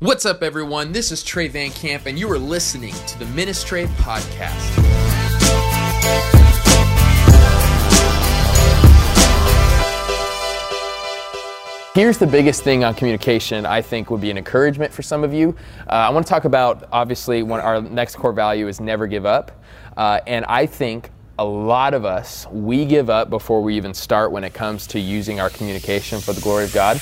What's up, everyone? This is Trey Van Camp, and you are listening to the Ministry Podcast. Here's the biggest thing on communication I think would be an encouragement for some of you. Uh, I want to talk about, obviously, one, our next core value is never give up. Uh, and I think a lot of us, we give up before we even start when it comes to using our communication for the glory of God.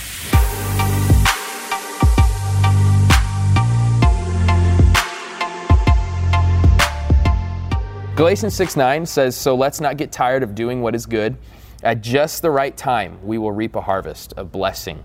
Galatians 6 9 says, So let's not get tired of doing what is good. At just the right time, we will reap a harvest of blessing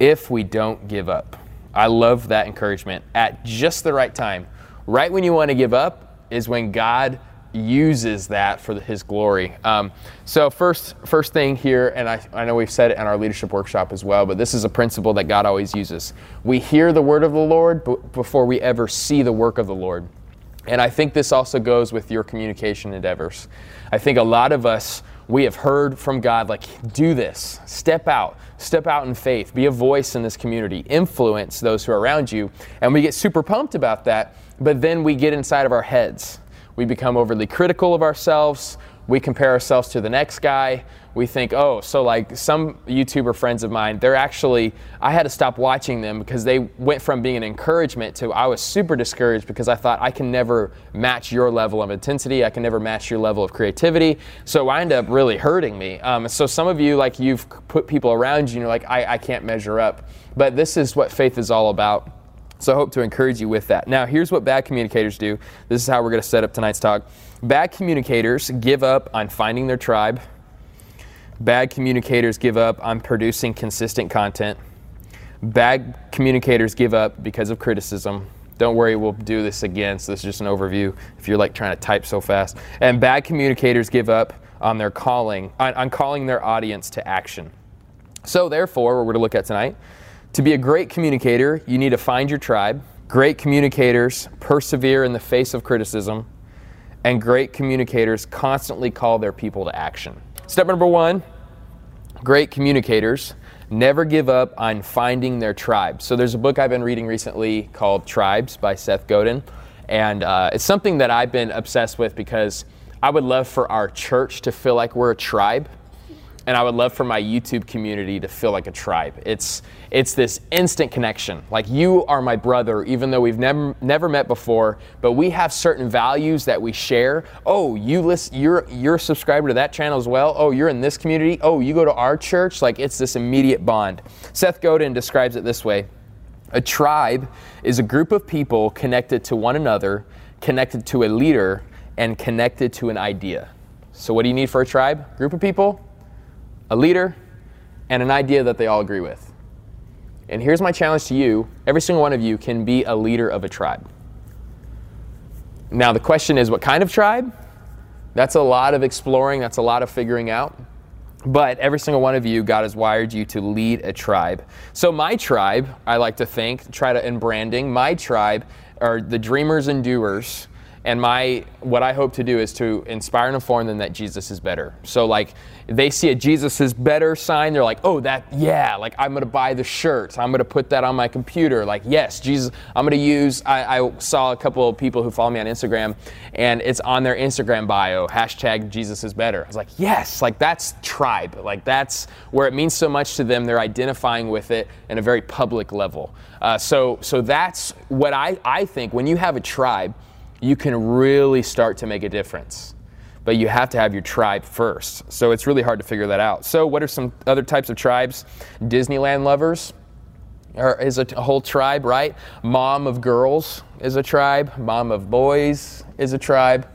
if we don't give up. I love that encouragement. At just the right time, right when you want to give up, is when God uses that for His glory. Um, so first, first thing here, and I, I know we've said it in our leadership workshop as well, but this is a principle that God always uses. We hear the word of the Lord before we ever see the work of the Lord. And I think this also goes with your communication endeavors. I think a lot of us, we have heard from God, like, do this, step out, step out in faith, be a voice in this community, influence those who are around you. And we get super pumped about that, but then we get inside of our heads. We become overly critical of ourselves. We compare ourselves to the next guy we think, oh, so like some YouTuber friends of mine, they're actually, I had to stop watching them because they went from being an encouragement to I was super discouraged because I thought I can never match your level of intensity. I can never match your level of creativity. So I end up really hurting me. Um, so some of you, like you've put people around you, and you're like, I, I can't measure up. But this is what faith is all about. So I hope to encourage you with that. Now, here's what bad communicators do. This is how we're going to set up tonight's talk. Bad communicators give up on finding their tribe Bad communicators give up on producing consistent content. Bad communicators give up because of criticism. Don't worry, we'll do this again. So, this is just an overview if you're like trying to type so fast. And bad communicators give up on their calling, on, on calling their audience to action. So, therefore, what we're going to look at tonight to be a great communicator, you need to find your tribe. Great communicators persevere in the face of criticism, and great communicators constantly call their people to action. Step number one great communicators never give up on finding their tribe. So there's a book I've been reading recently called Tribes by Seth Godin. And uh, it's something that I've been obsessed with because I would love for our church to feel like we're a tribe and I would love for my YouTube community to feel like a tribe. It's it's this instant connection. Like you are my brother, even though we've never never met before, but we have certain values that we share. Oh, you listen, you're you're a subscriber to that channel as well. Oh, you're in this community. Oh, you go to our church. Like it's this immediate bond. Seth Godin describes it this way: A tribe is a group of people connected to one another, connected to a leader, and connected to an idea. So, what do you need for a tribe? Group of people a leader, and an idea that they all agree with. And here's my challenge to you every single one of you can be a leader of a tribe. Now, the question is what kind of tribe? That's a lot of exploring, that's a lot of figuring out. But every single one of you, God has wired you to lead a tribe. So, my tribe, I like to think, try to, in branding, my tribe are the dreamers and doers and my what I hope to do is to inspire and inform them that Jesus is better. So like they see a Jesus is better sign, they're like, oh that yeah, like I'm gonna buy the shirt. I'm gonna put that on my computer. Like yes, Jesus. I'm gonna use. I, I saw a couple of people who follow me on Instagram, and it's on their Instagram bio hashtag Jesus is better. I was like yes, like that's tribe. Like that's where it means so much to them. They're identifying with it in a very public level. Uh, so so that's what I I think when you have a tribe you can really start to make a difference. But you have to have your tribe first. So it's really hard to figure that out. So, what are some other types of tribes? Disneyland lovers is a, whole tribe, right? Mom of girls is a tribe. Mom of boys is a tribe.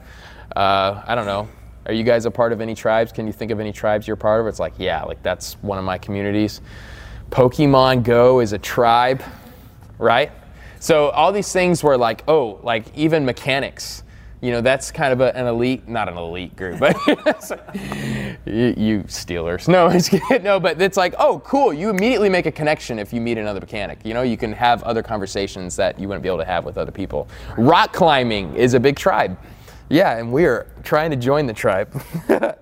Uh, I don't know. Are you guys a part of any tribes? Can you think of any tribes you're part of? It's like, yeah, like that's one of my communities. Pokemon Go is a tribe, right? So all these things were like, oh, like even mechanics. You know, that's kind of a, an elite, not an elite group, but you, you, Steelers. No, no, but it's like, oh, cool. You immediately make a connection if you meet another mechanic. You know, you can have other conversations that you wouldn't be able to have with other people. Rock climbing is a big tribe. Yeah, and we are trying to join the tribe.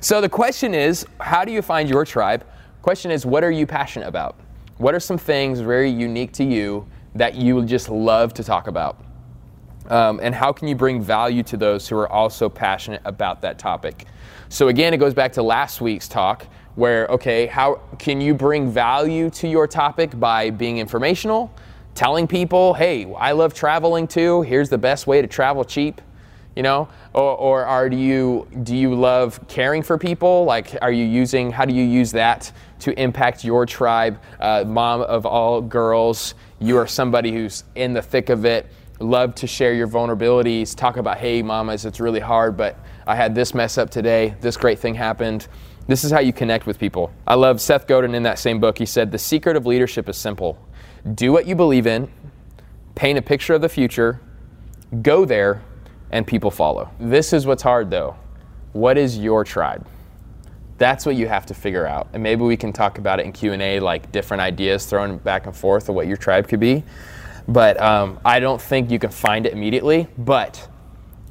so the question is, how do you find your tribe? Question is, what are you passionate about? What are some things very unique to you that you just love to talk about? Um, and how can you bring value to those who are also passionate about that topic? So, again, it goes back to last week's talk where, okay, how can you bring value to your topic by being informational, telling people, hey, I love traveling too, here's the best way to travel cheap? you know or, or are you do you love caring for people like are you using how do you use that to impact your tribe uh, mom of all girls you are somebody who's in the thick of it love to share your vulnerabilities talk about hey mamas it's really hard but i had this mess up today this great thing happened this is how you connect with people i love seth godin in that same book he said the secret of leadership is simple do what you believe in paint a picture of the future go there and people follow. This is what's hard though. What is your tribe? That's what you have to figure out. And maybe we can talk about it in Q&A, like different ideas thrown back and forth of what your tribe could be. But um, I don't think you can find it immediately. But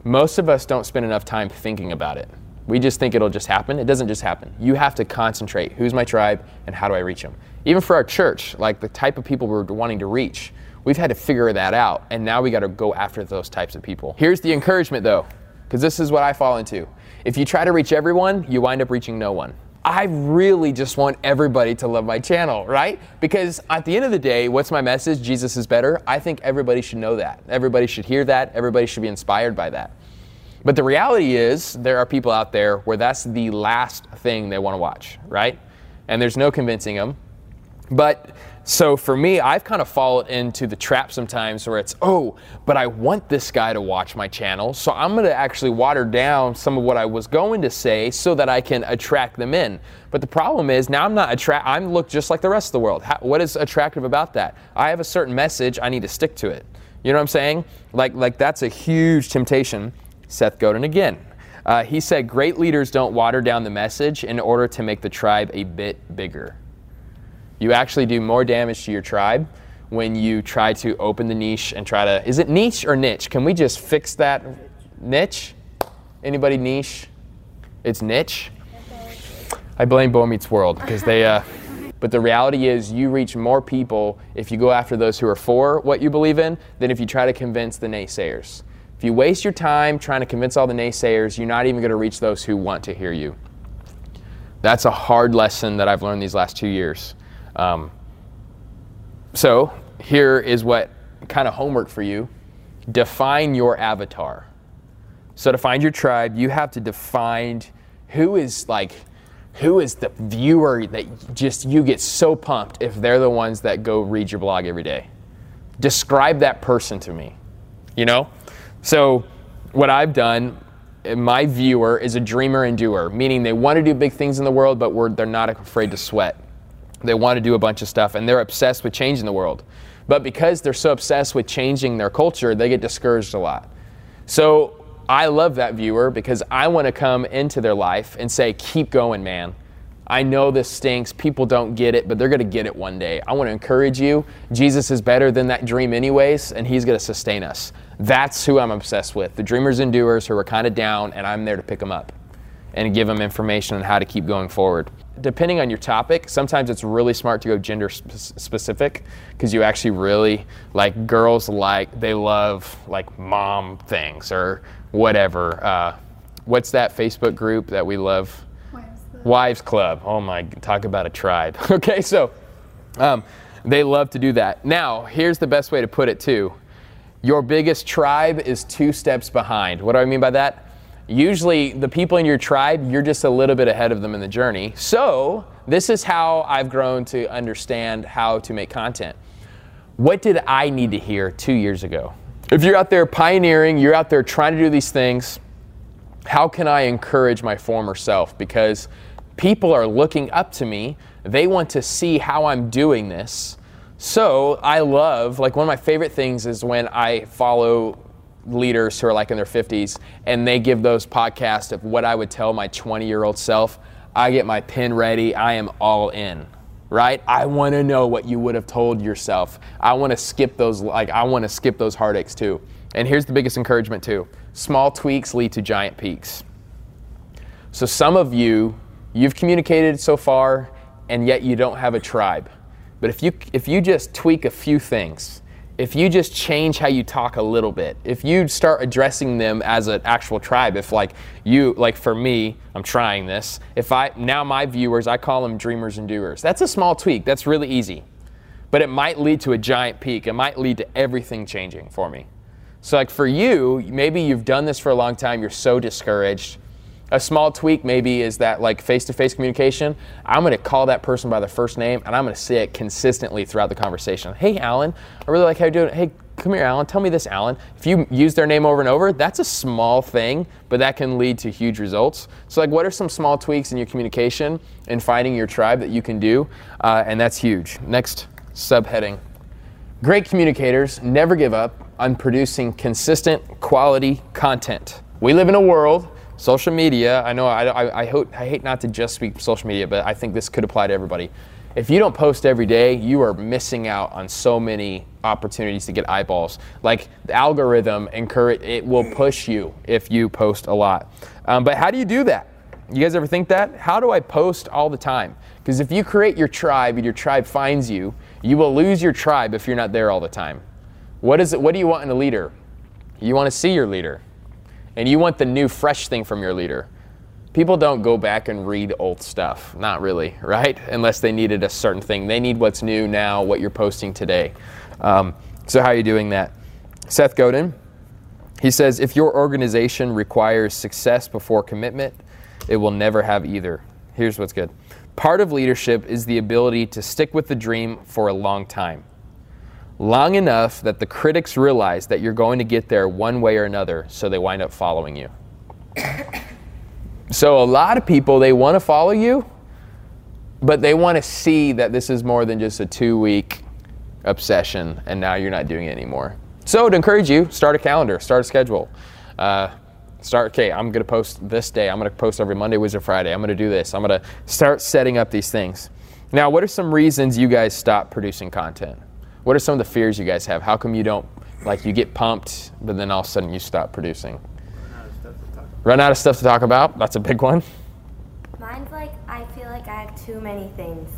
most of us don't spend enough time thinking about it. We just think it'll just happen. It doesn't just happen. You have to concentrate. Who's my tribe and how do I reach them? Even for our church, like the type of people we're wanting to reach. We've had to figure that out, and now we got to go after those types of people. Here's the encouragement though, because this is what I fall into. If you try to reach everyone, you wind up reaching no one. I really just want everybody to love my channel, right? Because at the end of the day, what's my message? Jesus is better. I think everybody should know that. Everybody should hear that. Everybody should be inspired by that. But the reality is, there are people out there where that's the last thing they want to watch, right? And there's no convincing them. But so for me, I've kind of fallen into the trap sometimes where it's, oh, but I want this guy to watch my channel, so I'm going to actually water down some of what I was going to say so that I can attract them in. But the problem is now I'm not attract. I'm look just like the rest of the world. How, what is attractive about that? I have a certain message. I need to stick to it. You know what I'm saying? Like like that's a huge temptation. Seth Godin again. Uh, he said, "Great leaders don't water down the message in order to make the tribe a bit bigger." You actually do more damage to your tribe when you try to open the niche and try to. Is it niche or niche? Can we just fix that? Niche? Anybody niche? It's niche. I blame Boy Meets World because they. Uh, but the reality is, you reach more people if you go after those who are for what you believe in than if you try to convince the naysayers. If you waste your time trying to convince all the naysayers, you're not even going to reach those who want to hear you. That's a hard lesson that I've learned these last two years. Um, so here is what kind of homework for you define your avatar. So to find your tribe, you have to define who is like who is the viewer that just you get so pumped if they're the ones that go read your blog every day. Describe that person to me. You know? So what I've done, my viewer is a dreamer and doer, meaning they want to do big things in the world, but they're not afraid to sweat. They want to do a bunch of stuff and they're obsessed with changing the world. But because they're so obsessed with changing their culture, they get discouraged a lot. So I love that viewer because I want to come into their life and say, keep going, man. I know this stinks. People don't get it, but they're going to get it one day. I want to encourage you. Jesus is better than that dream, anyways, and He's going to sustain us. That's who I'm obsessed with the dreamers and doers who are kind of down, and I'm there to pick them up and give them information on how to keep going forward depending on your topic, sometimes it's really smart to go gender sp- specific because you actually really like girls like they love like mom things or whatever. Uh, what's that Facebook group that we love? Wives Club. Wives Club. Oh my, talk about a tribe. okay, so um, they love to do that. Now, here's the best way to put it too. Your biggest tribe is two steps behind. What do I mean by that? Usually, the people in your tribe, you're just a little bit ahead of them in the journey. So, this is how I've grown to understand how to make content. What did I need to hear two years ago? If you're out there pioneering, you're out there trying to do these things, how can I encourage my former self? Because people are looking up to me, they want to see how I'm doing this. So, I love, like, one of my favorite things is when I follow leaders who are like in their 50s and they give those podcasts of what I would tell my 20 year old self, I get my pen ready. I am all in, right? I want to know what you would have told yourself. I want to skip those, like, I want to skip those heartaches too. And here's the biggest encouragement too small tweaks lead to giant peaks. So some of you, you've communicated so far and yet you don't have a tribe. But if you, if you just tweak a few things, if you just change how you talk a little bit, if you start addressing them as an actual tribe, if like you, like for me, I'm trying this. If I, now my viewers, I call them dreamers and doers. That's a small tweak. That's really easy. But it might lead to a giant peak. It might lead to everything changing for me. So, like for you, maybe you've done this for a long time, you're so discouraged. A small tweak maybe is that like face-to-face communication. I'm going to call that person by their first name, and I'm going to say it consistently throughout the conversation. Hey, Alan, I really like how you're doing. Hey, come here, Alan. Tell me this, Alan. If you use their name over and over, that's a small thing, but that can lead to huge results. So, like, what are some small tweaks in your communication and finding your tribe that you can do? Uh, and that's huge. Next subheading. Great communicators never give up on producing consistent quality content. We live in a world, social media, I know I, I, I, hope, I hate not to just speak social media, but I think this could apply to everybody. If you don't post every day, you are missing out on so many opportunities to get eyeballs. Like the algorithm, encourage, it will push you if you post a lot. Um, but how do you do that? You guys ever think that? How do I post all the time? Because if you create your tribe and your tribe finds you, you will lose your tribe if you're not there all the time. What is it? What do you want in a leader? You want to see your leader, and you want the new, fresh thing from your leader. People don't go back and read old stuff. Not really, right? Unless they needed a certain thing. They need what's new now, what you're posting today. Um, so, how are you doing that? Seth Godin, he says, if your organization requires success before commitment, it will never have either. Here's what's good part of leadership is the ability to stick with the dream for a long time. Long enough that the critics realize that you're going to get there one way or another, so they wind up following you. so, a lot of people, they want to follow you, but they want to see that this is more than just a two week obsession and now you're not doing it anymore. So, to encourage you, start a calendar, start a schedule. Uh, start okay i'm going to post this day i'm going to post every monday wednesday friday i'm going to do this i'm going to start setting up these things now what are some reasons you guys stop producing content what are some of the fears you guys have how come you don't like you get pumped but then all of a sudden you stop producing run out of stuff to talk about that's a big one mine's like i feel like i have too many things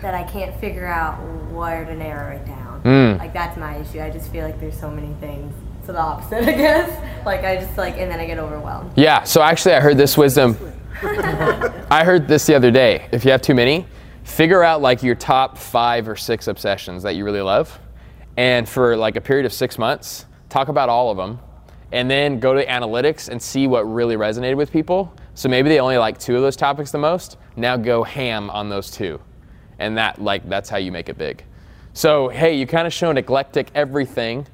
that i can't figure out where to narrow it down mm. like that's my issue i just feel like there's so many things to the opposite, I guess. Like I just like, and then I get overwhelmed. Yeah. So actually, I heard this wisdom. I heard this the other day. If you have too many, figure out like your top five or six obsessions that you really love, and for like a period of six months, talk about all of them, and then go to analytics and see what really resonated with people. So maybe they only like two of those topics the most. Now go ham on those two, and that like that's how you make it big. So hey, you kind of show an eclectic everything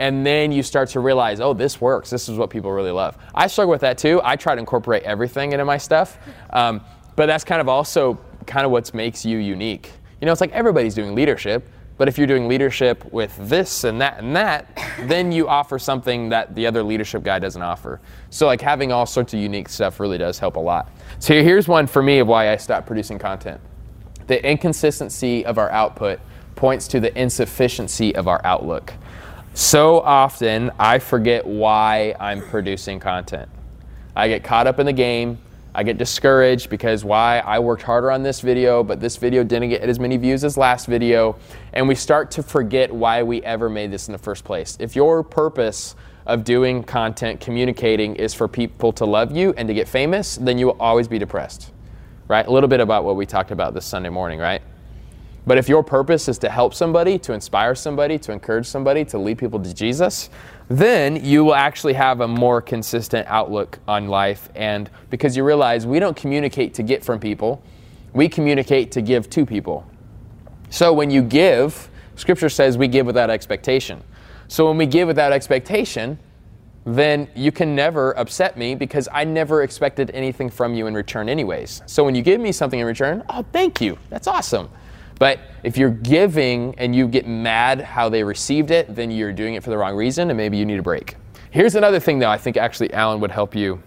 and then you start to realize, oh, this works. This is what people really love. I struggle with that too. I try to incorporate everything into my stuff, um, but that's kind of also kind of what makes you unique. You know, it's like everybody's doing leadership, but if you're doing leadership with this and that and that, then you offer something that the other leadership guy doesn't offer. So, like having all sorts of unique stuff really does help a lot. So, here's one for me of why I stopped producing content the inconsistency of our output points to the insufficiency of our outlook. So often, I forget why I'm producing content. I get caught up in the game. I get discouraged because why I worked harder on this video, but this video didn't get as many views as last video. And we start to forget why we ever made this in the first place. If your purpose of doing content, communicating, is for people to love you and to get famous, then you will always be depressed. Right? A little bit about what we talked about this Sunday morning, right? But if your purpose is to help somebody, to inspire somebody, to encourage somebody, to lead people to Jesus, then you will actually have a more consistent outlook on life. And because you realize we don't communicate to get from people, we communicate to give to people. So when you give, Scripture says we give without expectation. So when we give without expectation, then you can never upset me because I never expected anything from you in return, anyways. So when you give me something in return, oh, thank you. That's awesome. But if you're giving and you get mad how they received it, then you're doing it for the wrong reason and maybe you need a break. Here's another thing, though, I think actually Alan would help you.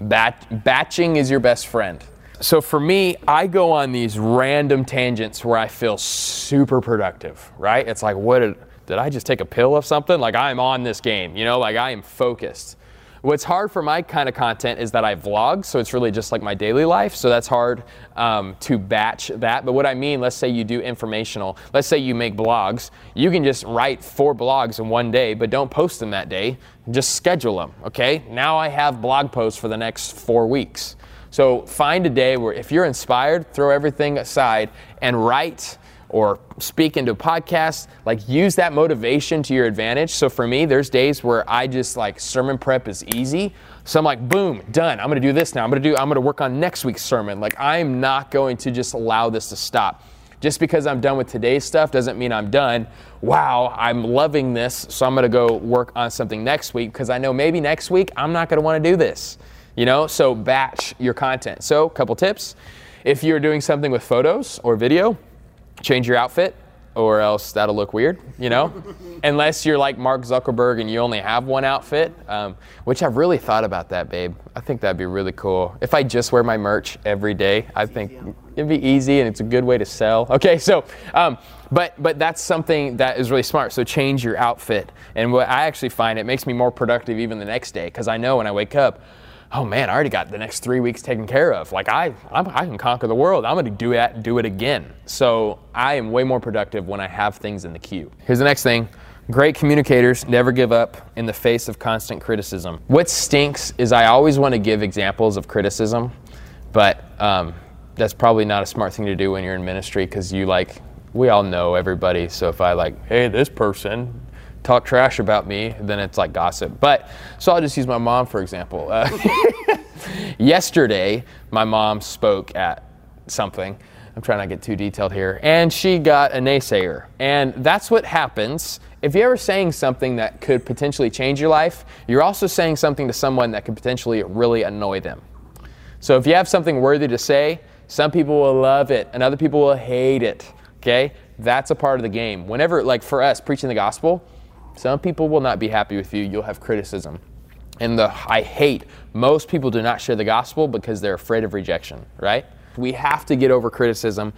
Bat- batching is your best friend. So for me, I go on these random tangents where I feel super productive, right? It's like, what did, did I just take a pill of something? Like I'm on this game, you know, like I am focused. What's hard for my kind of content is that I vlog, so it's really just like my daily life. So that's hard um, to batch that. But what I mean, let's say you do informational, let's say you make blogs, you can just write four blogs in one day, but don't post them that day. Just schedule them, okay? Now I have blog posts for the next four weeks. So find a day where if you're inspired, throw everything aside and write or speak into a podcast, like use that motivation to your advantage. So for me, there's days where I just like sermon prep is easy. So I'm like, boom, done. I'm gonna do this now. I'm gonna do, I'm gonna work on next week's sermon. Like I'm not going to just allow this to stop. Just because I'm done with today's stuff doesn't mean I'm done. Wow, I'm loving this, so I'm gonna go work on something next week because I know maybe next week I'm not gonna wanna do this. You know, so batch your content. So, a couple tips. If you're doing something with photos or video, change your outfit or else that'll look weird, you know? Unless you're like Mark Zuckerberg and you only have one outfit, um, which I've really thought about that, babe. I think that'd be really cool. If I just wear my merch every day, I think it'd be easy and it's a good way to sell. Okay, so, um, but but that's something that is really smart. So change your outfit, and what I actually find it makes me more productive even the next day because I know when I wake up, oh man, I already got the next three weeks taken care of. Like I, I'm, i can conquer the world. I'm to do it, do it again. So I am way more productive when I have things in the queue. Here's the next thing. Great communicators never give up in the face of constant criticism. What stinks is I always want to give examples of criticism, but um, that's probably not a smart thing to do when you're in ministry because you like, we all know everybody. So if I like, hey, this person talk trash about me, then it's like gossip. But so I'll just use my mom for example. Uh, yesterday, my mom spoke at something. I'm trying not to get too detailed here. And she got a naysayer. And that's what happens. If you're ever saying something that could potentially change your life, you're also saying something to someone that could potentially really annoy them. So if you have something worthy to say, some people will love it and other people will hate it. Okay? That's a part of the game. Whenever, like for us, preaching the gospel, some people will not be happy with you. You'll have criticism. And the I hate most people do not share the gospel because they're afraid of rejection, right? We have to get over criticism.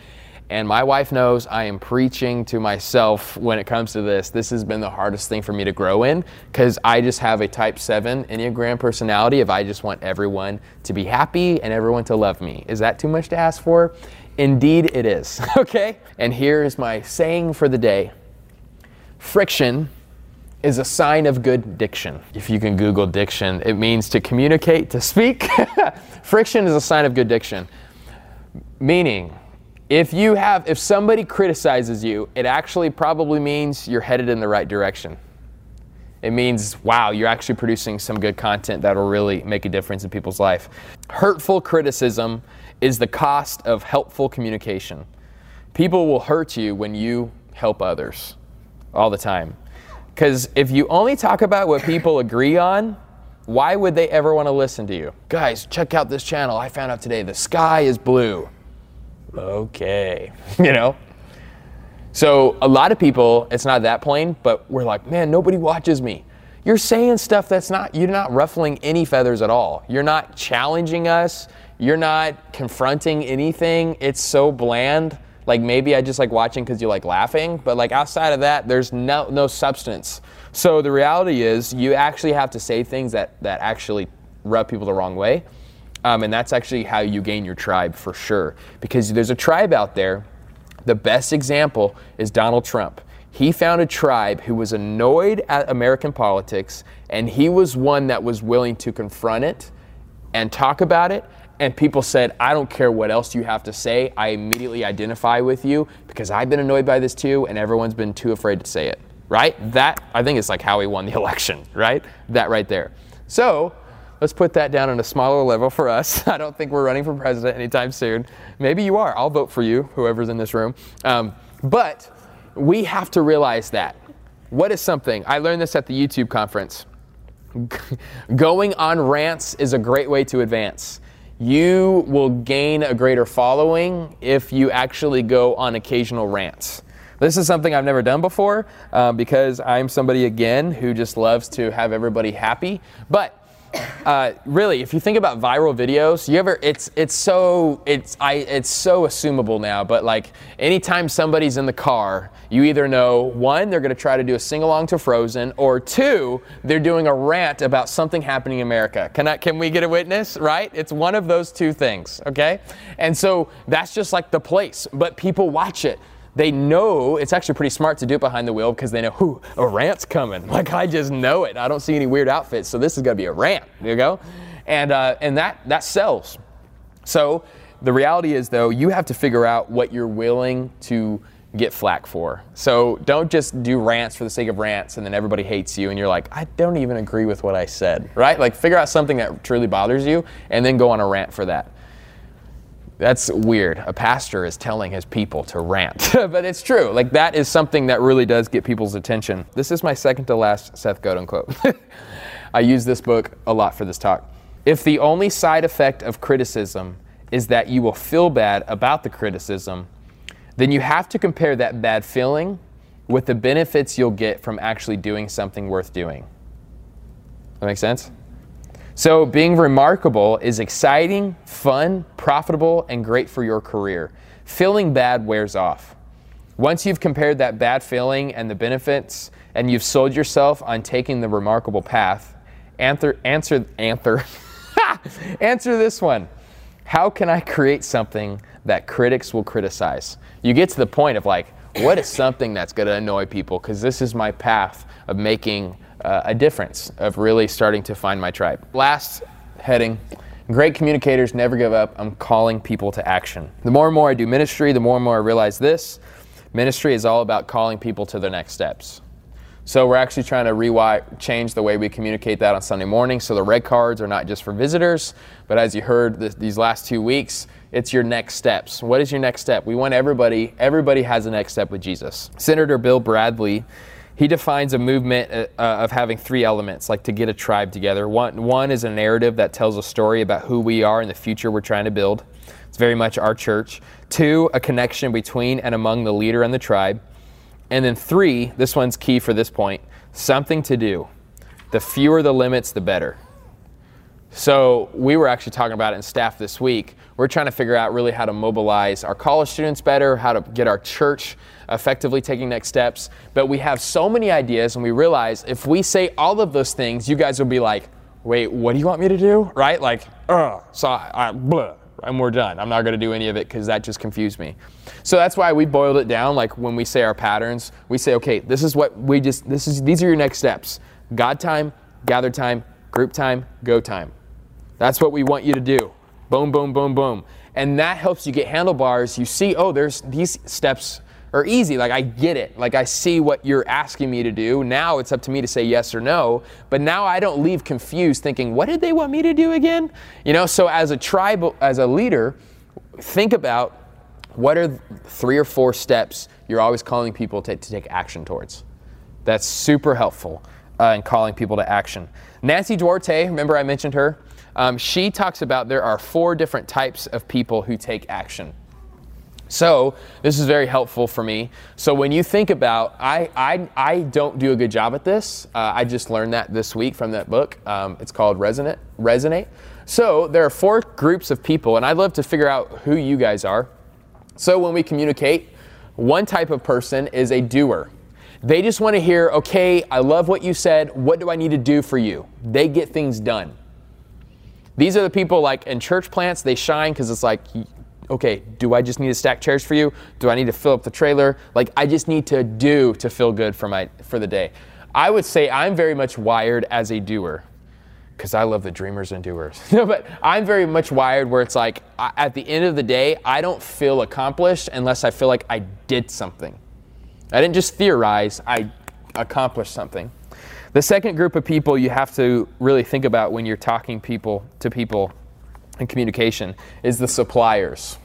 And my wife knows I am preaching to myself when it comes to this. This has been the hardest thing for me to grow in because I just have a type 7 Enneagram personality if I just want everyone to be happy and everyone to love me. Is that too much to ask for? Indeed, it is. okay? And here is my saying for the day friction is a sign of good diction. If you can Google diction, it means to communicate, to speak. Friction is a sign of good diction. Meaning, if you have if somebody criticizes you, it actually probably means you're headed in the right direction. It means, wow, you're actually producing some good content that'll really make a difference in people's life. Hurtful criticism is the cost of helpful communication. People will hurt you when you help others all the time. Because if you only talk about what people agree on, why would they ever want to listen to you? Guys, check out this channel. I found out today the sky is blue. Okay, you know? So a lot of people, it's not that plain, but we're like, man, nobody watches me. You're saying stuff that's not, you're not ruffling any feathers at all. You're not challenging us. You're not confronting anything. It's so bland like maybe I just like watching because you like laughing, but like outside of that, there's no no substance. So the reality is, you actually have to say things that that actually rub people the wrong way, um, and that's actually how you gain your tribe for sure. Because there's a tribe out there. The best example is Donald Trump. He found a tribe who was annoyed at American politics, and he was one that was willing to confront it and talk about it and people said, I don't care what else you have to say. I immediately identify with you because I've been annoyed by this too, and everyone's been too afraid to say it. Right? That, I think, is like how he won the election, right? That right there. So, let's put that down on a smaller level for us. I don't think we're running for president anytime soon. Maybe you are. I'll vote for you, whoever's in this room. Um, but we have to realize that. What is something? I learned this at the YouTube conference. Going on rants is a great way to advance you will gain a greater following if you actually go on occasional rants. This is something I've never done before uh, because I'm somebody, again, who just loves to have everybody happy. But uh, really, if you think about viral videos, you ever it's it's so it's I it's so assumable now. But like anytime somebody's in the car, you either know one they're going to try to do a sing along to Frozen, or two they're doing a rant about something happening in America. Can I can we get a witness? Right? It's one of those two things. Okay, and so that's just like the place. But people watch it they know it's actually pretty smart to do it behind the wheel because they know, who a rant's coming. Like I just know it. I don't see any weird outfits, so this is gonna be a rant. You go, and uh, and that that sells. So the reality is though, you have to figure out what you're willing to get flack for. So don't just do rants for the sake of rants and then everybody hates you and you're like, I don't even agree with what I said, right? Like figure out something that truly bothers you and then go on a rant for that. That's weird. A pastor is telling his people to rant, but it's true. Like that is something that really does get people's attention. This is my second to last Seth Godin quote. I use this book a lot for this talk. If the only side effect of criticism is that you will feel bad about the criticism, then you have to compare that bad feeling with the benefits you'll get from actually doing something worth doing. That makes sense? So, being remarkable is exciting, fun, profitable, and great for your career. Feeling bad wears off. Once you've compared that bad feeling and the benefits, and you've sold yourself on taking the remarkable path, answer, answer, answer, answer this one. How can I create something that critics will criticize? You get to the point of like, what is something that's going to annoy people? Because this is my path of making uh, a difference of really starting to find my tribe. Last heading great communicators never give up. I'm calling people to action. The more and more I do ministry, the more and more I realize this ministry is all about calling people to their next steps. So we're actually trying to rewire, change the way we communicate that on Sunday morning. So the red cards are not just for visitors, but as you heard these last two weeks, it's your next steps. What is your next step? We want everybody. Everybody has a next step with Jesus. Senator Bill Bradley he defines a movement uh, uh, of having three elements, like to get a tribe together. One, one is a narrative that tells a story about who we are and the future we're trying to build. It's very much our church. Two, a connection between and among the leader and the tribe. And then three, this one's key for this point something to do. The fewer the limits, the better. So we were actually talking about it in staff this week. We're trying to figure out really how to mobilize our college students better, how to get our church effectively taking next steps. But we have so many ideas, and we realize if we say all of those things, you guys will be like, wait, what do you want me to do? Right? Like, ugh, so I, I blah, and we're done. I'm not going to do any of it because that just confused me. So that's why we boiled it down. Like when we say our patterns, we say, okay, this is what we just, this is, these are your next steps God time, gather time, group time, go time. That's what we want you to do. Boom, boom, boom, boom. And that helps you get handlebars. You see, oh, there's these steps are easy. Like I get it. Like I see what you're asking me to do. Now it's up to me to say yes or no. But now I don't leave confused thinking, what did they want me to do again? You know, so as a tribe, as a leader, think about what are three or four steps you're always calling people to, to take action towards. That's super helpful uh, in calling people to action. Nancy Duarte, remember I mentioned her? Um, she talks about there are four different types of people who take action. So this is very helpful for me. So when you think about, I, I, I don't do a good job at this. Uh, I just learned that this week from that book. Um, it's called Resonate. Resonate. So there are four groups of people, and I'd love to figure out who you guys are. So when we communicate, one type of person is a doer. They just want to hear, okay, I love what you said. What do I need to do for you? They get things done. These are the people like in church plants, they shine because it's like, okay, do I just need to stack chairs for you? Do I need to fill up the trailer? Like I just need to do to feel good for my for the day. I would say I'm very much wired as a doer because I love the dreamers and doers. no, but I'm very much wired where it's like at the end of the day, I don't feel accomplished unless I feel like I did something. I didn't just theorize, I accomplished something. The second group of people you have to really think about when you're talking people to people in communication is the suppliers.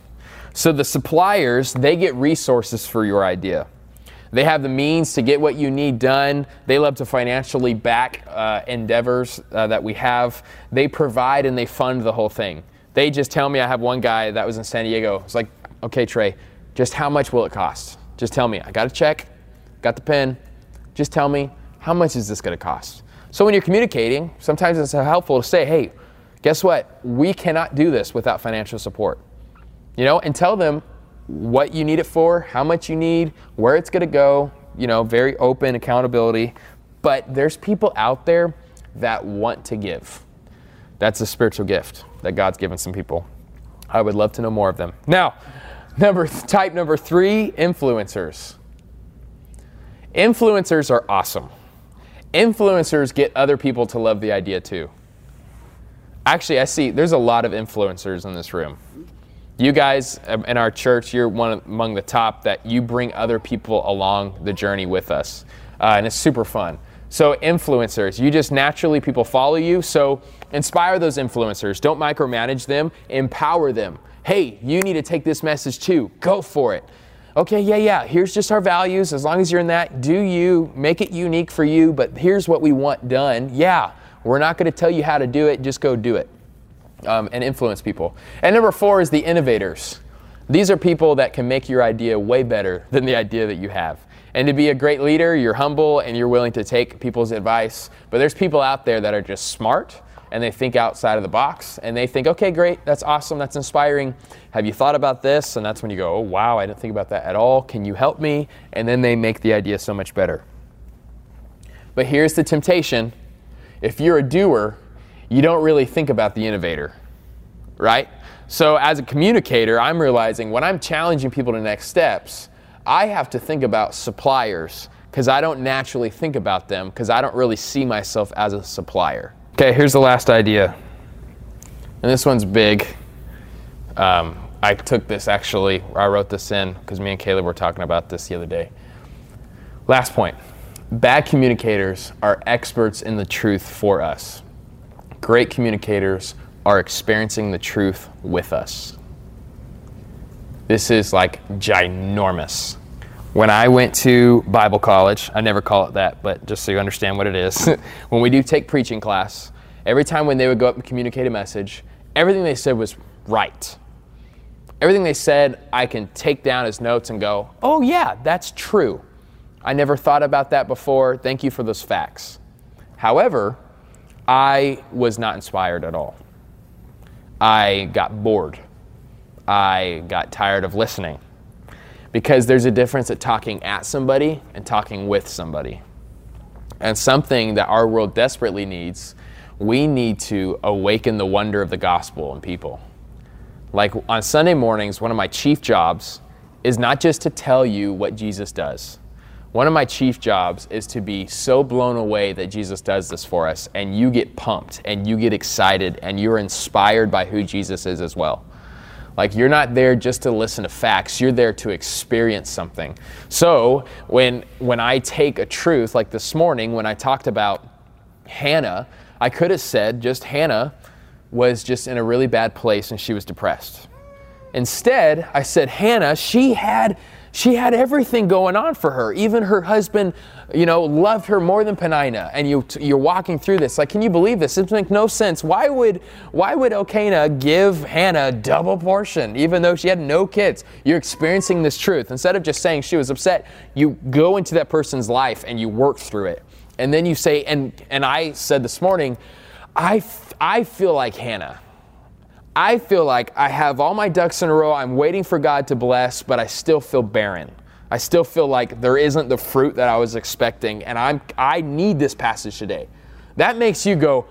So the suppliers, they get resources for your idea. They have the means to get what you need done. They love to financially back uh, endeavors uh, that we have. They provide and they fund the whole thing. They just tell me I have one guy that was in San Diego. It's like, okay, Trey, just how much will it cost? Just tell me. I got a check, got the pen. Just tell me how much is this going to cost? So when you're communicating, sometimes it's helpful to say, hey, guess what? We cannot do this without financial support. You know, and tell them what you need it for, how much you need, where it's going to go, you know, very open accountability. But there's people out there that want to give. That's a spiritual gift that God's given some people. I would love to know more of them. Now, number type number 3, influencers. Influencers are awesome. Influencers get other people to love the idea too. Actually, I see there's a lot of influencers in this room. You guys um, in our church, you're one among the top that you bring other people along the journey with us. Uh, and it's super fun. So, influencers, you just naturally, people follow you. So, inspire those influencers. Don't micromanage them, empower them. Hey, you need to take this message too. Go for it. Okay, yeah, yeah, here's just our values. As long as you're in that, do you, make it unique for you, but here's what we want done. Yeah, we're not going to tell you how to do it, just go do it um, and influence people. And number four is the innovators. These are people that can make your idea way better than the idea that you have. And to be a great leader, you're humble and you're willing to take people's advice. But there's people out there that are just smart and they think outside of the box and they think, okay, great, that's awesome, that's inspiring. Have you thought about this? And that's when you go, oh, wow, I didn't think about that at all. Can you help me? And then they make the idea so much better. But here's the temptation if you're a doer, you don't really think about the innovator, right? So, as a communicator, I'm realizing when I'm challenging people to next steps, I have to think about suppliers because I don't naturally think about them because I don't really see myself as a supplier. Okay, here's the last idea. And this one's big. Um, I took this actually, I wrote this in because me and Caleb were talking about this the other day. Last point bad communicators are experts in the truth for us great communicators are experiencing the truth with us. This is like ginormous. When I went to Bible college, I never call it that, but just so you understand what it is, when we do take preaching class, every time when they would go up and communicate a message, everything they said was right. Everything they said, I can take down as notes and go, oh, yeah, that's true. I never thought about that before. Thank you for those facts. However, I was not inspired at all. I got bored. I got tired of listening. Because there's a difference at talking at somebody and talking with somebody. And something that our world desperately needs, we need to awaken the wonder of the gospel in people. Like on Sunday mornings, one of my chief jobs is not just to tell you what Jesus does one of my chief jobs is to be so blown away that Jesus does this for us, and you get pumped and you get excited and you're inspired by who Jesus is as well. Like you're not there just to listen to facts, you're there to experience something. So when when I take a truth like this morning when I talked about Hannah, I could have said just Hannah was just in a really bad place and she was depressed. Instead, I said Hannah, she had she had everything going on for her. Even her husband, you know, loved her more than Penina. And you, you're walking through this. Like, can you believe this? It makes no sense. Why would, why would Elkanah give Hannah double portion, even though she had no kids? You're experiencing this truth. Instead of just saying she was upset, you go into that person's life and you work through it. And then you say, and, and I said this morning, I, I feel like Hannah. I feel like I have all my ducks in a row. I'm waiting for God to bless, but I still feel barren. I still feel like there isn't the fruit that I was expecting, and I'm I need this passage today. That makes you go,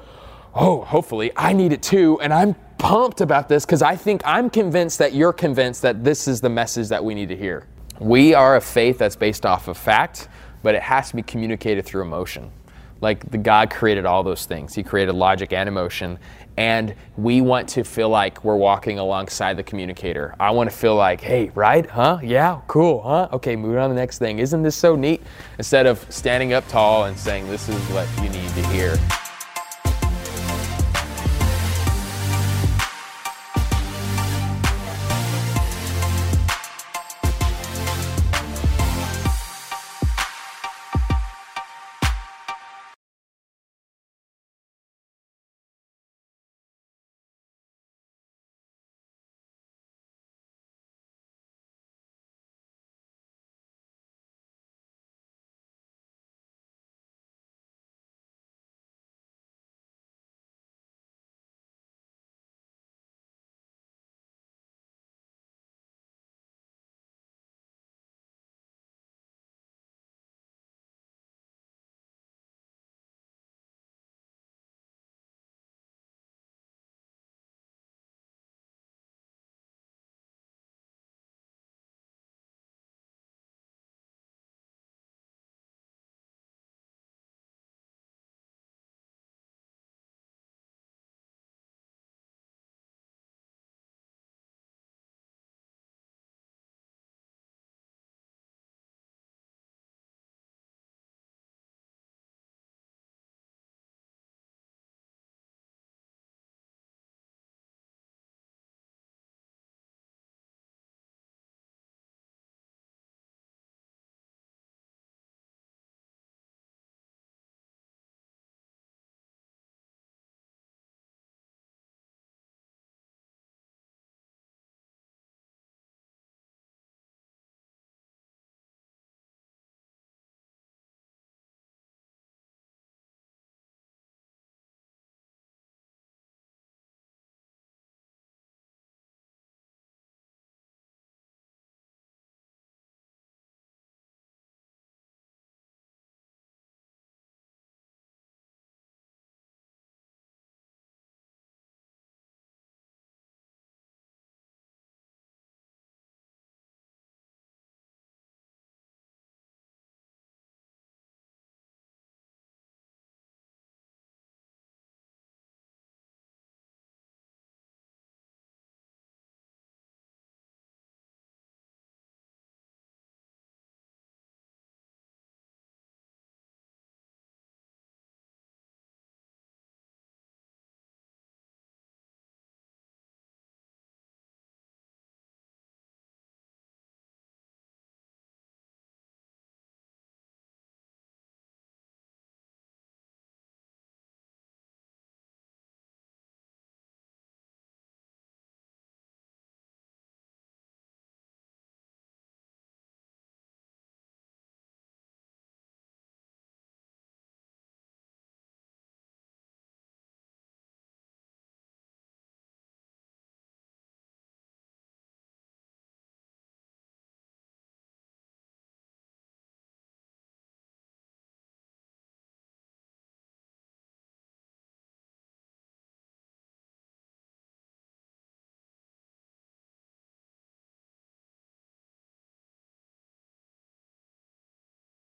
"Oh, hopefully I need it too." And I'm pumped about this because I think I'm convinced that you're convinced that this is the message that we need to hear. We are a faith that's based off of fact, but it has to be communicated through emotion. Like the God created all those things. He created logic and emotion, and we want to feel like we're walking alongside the communicator. I want to feel like, hey, right? Huh? Yeah, cool, huh? Okay, moving on to the next thing. Isn't this so neat? Instead of standing up tall and saying, this is what you need to hear.